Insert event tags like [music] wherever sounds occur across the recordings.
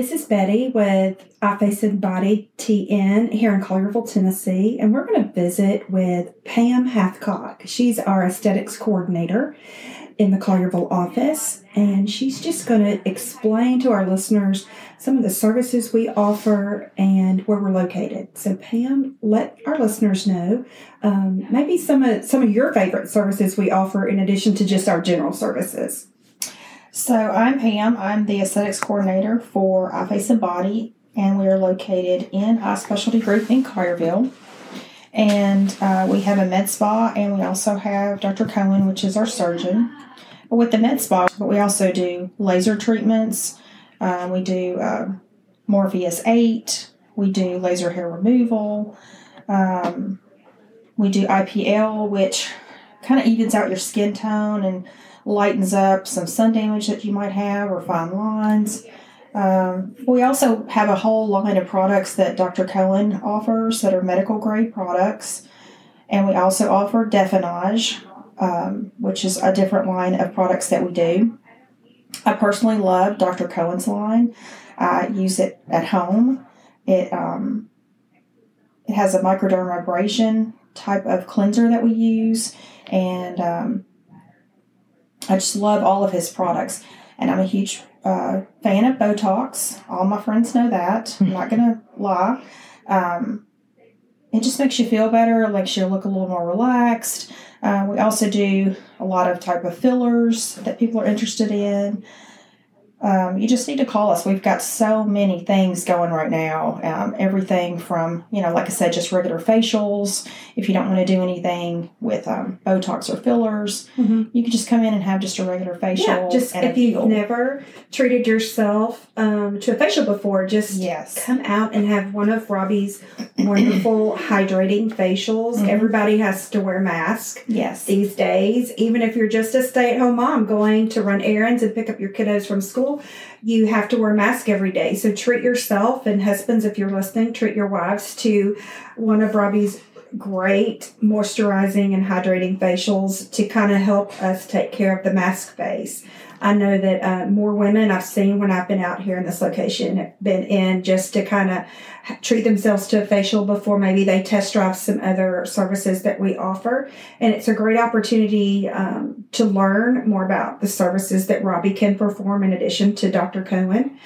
this is Betty with Eye Face and Body TN here in Collierville, Tennessee, and we're going to visit with Pam Hathcock. She's our aesthetics coordinator in the Collierville office, and she's just going to explain to our listeners some of the services we offer and where we're located. So, Pam, let our listeners know um, maybe some of some of your favorite services we offer in addition to just our general services. So I'm Pam. I'm the aesthetics coordinator for Eye Face and Body, and we are located in Eye Specialty Group in Collierville. And uh, we have a med spa, and we also have Dr. Cohen, which is our surgeon. With the med spa, but we also do laser treatments. Uh, we do uh, Morpheus 8. We do laser hair removal. Um, we do IPL, which kind of evens out your skin tone and lightens up some sun damage that you might have or fine lines. Um, we also have a whole line of products that Dr. Cohen offers that are medical grade products. And we also offer DefenAge, um, which is a different line of products that we do. I personally love Dr. Cohen's line. I use it at home. It um, it has a microdermabrasion type of cleanser that we use, and um, I just love all of his products. And I'm a huge uh, fan of Botox. All my friends know that. I'm not going to lie. Um, it just makes you feel better, it makes you look a little more relaxed. Uh, we also do a lot of type of fillers that people are interested in um, you just need to call us. We've got so many things going right now. Um, everything from, you know, like I said, just regular facials. If you don't want to do anything with um, Botox or fillers, mm-hmm. you can just come in and have just a regular facial. Yeah, just if you've never treated yourself um, to a facial before, just yes. come out and have one of Robbie's wonderful [clears throat] hydrating facials. Mm-hmm. Everybody has to wear masks. Yes. These days, even if you're just a stay at home mom going to run errands and pick up your kiddos from school you have to wear a mask every day. So treat yourself and husbands, if you're listening, treat your wives to one of Robbie's great moisturizing and hydrating facials to kind of help us take care of the mask face. I know that uh, more women I've seen when I've been out here in this location have been in just to kind of treat themselves to a facial before maybe they test drive some other services that we offer. And it's a great opportunity um, to learn more about the services that Robbie can perform in addition to Dr. Cohen.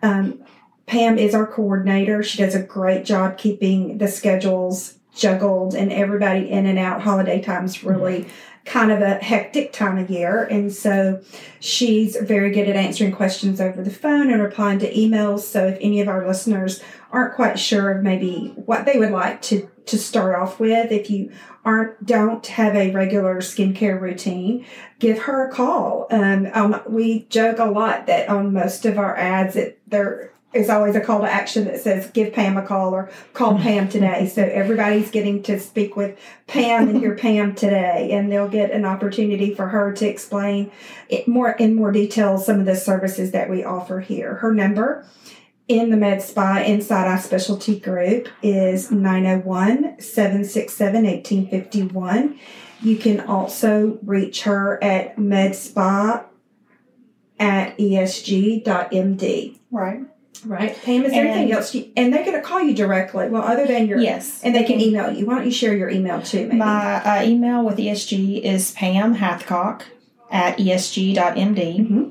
Um, Pam is our coordinator. She does a great job keeping the schedules juggled and everybody in and out. Holiday times really kind of a hectic time of year. And so she's very good at answering questions over the phone and replying to emails. So if any of our listeners aren't quite sure of maybe what they would like to, to start off with, if you aren't don't have a regular skincare routine, give her a call. Um, um, we joke a lot that on most of our ads that they're is always a call to action that says give Pam a call or call [laughs] Pam today. So everybody's getting to speak with Pam and hear [laughs] Pam today, and they'll get an opportunity for her to explain it more in more detail some of the services that we offer here. Her number in the Med Spa Inside Eye Specialty Group is 901 767 1851. You can also reach her at medspa at esg.md. Right. Right. Pam, is there and, anything else? And they're going to call you directly. Well, other than your. Yes. And they can email you. Why don't you share your email too? Maybe? My uh, email with ESG is Pam Hathcock at esg.md. Mm-hmm.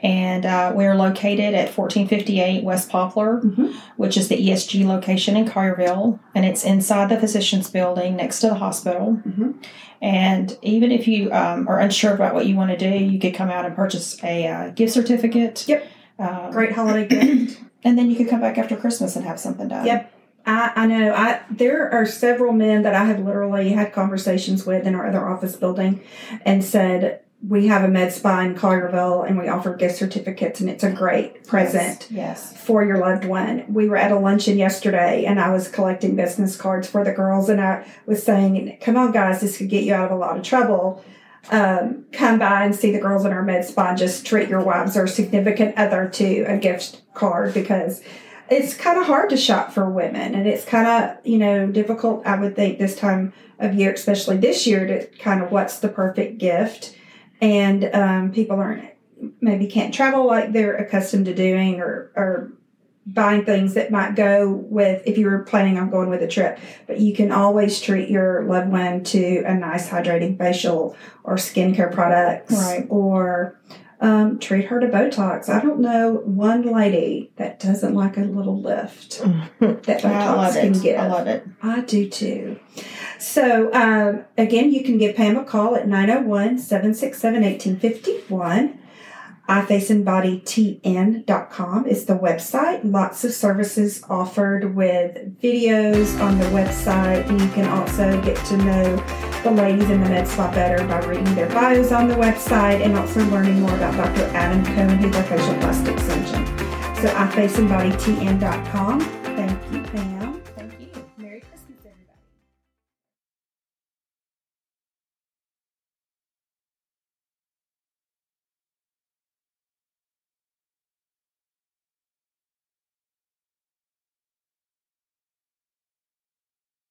And uh, we're located at 1458 West Poplar, mm-hmm. which is the ESG location in Collierville. And it's inside the physician's building next to the hospital. Mm-hmm. And even if you um, are unsure about what you want to do, you could come out and purchase a uh, gift certificate. Yep um, Great holiday [clears throat] gift. And then you could come back after Christmas and have something done. Yep. I, I know. I there are several men that I have literally had conversations with in our other office building and said, we have a med spa in Collierville and we offer gift certificates and it's a great present yes, yes. for your loved one. We were at a luncheon yesterday and I was collecting business cards for the girls and I was saying, come on guys, this could get you out of a lot of trouble um, come by and see the girls in our med spa just treat your wives or significant other to a gift card because it's kind of hard to shop for women and it's kind of you know difficult i would think this time of year especially this year to kind of what's the perfect gift. And um, people aren't maybe can't travel like they're accustomed to doing or, or buying things that might go with if you were planning on going with a trip. But you can always treat your loved one to a nice hydrating facial or skincare products, Right. or um, treat her to Botox. I don't know one lady that doesn't like a little lift [laughs] that Botox I love can it. give. I love it. I do too. So, um, again, you can give Pam a call at 901 767 1851. ifaceandbodytn.com is the website. Lots of services offered with videos on the website. And you can also get to know the ladies in the med spa better by reading their bios on the website and also learning more about Dr. Adam Cohen, who's our facial plastic surgeon. So ifaceandbodytn.com.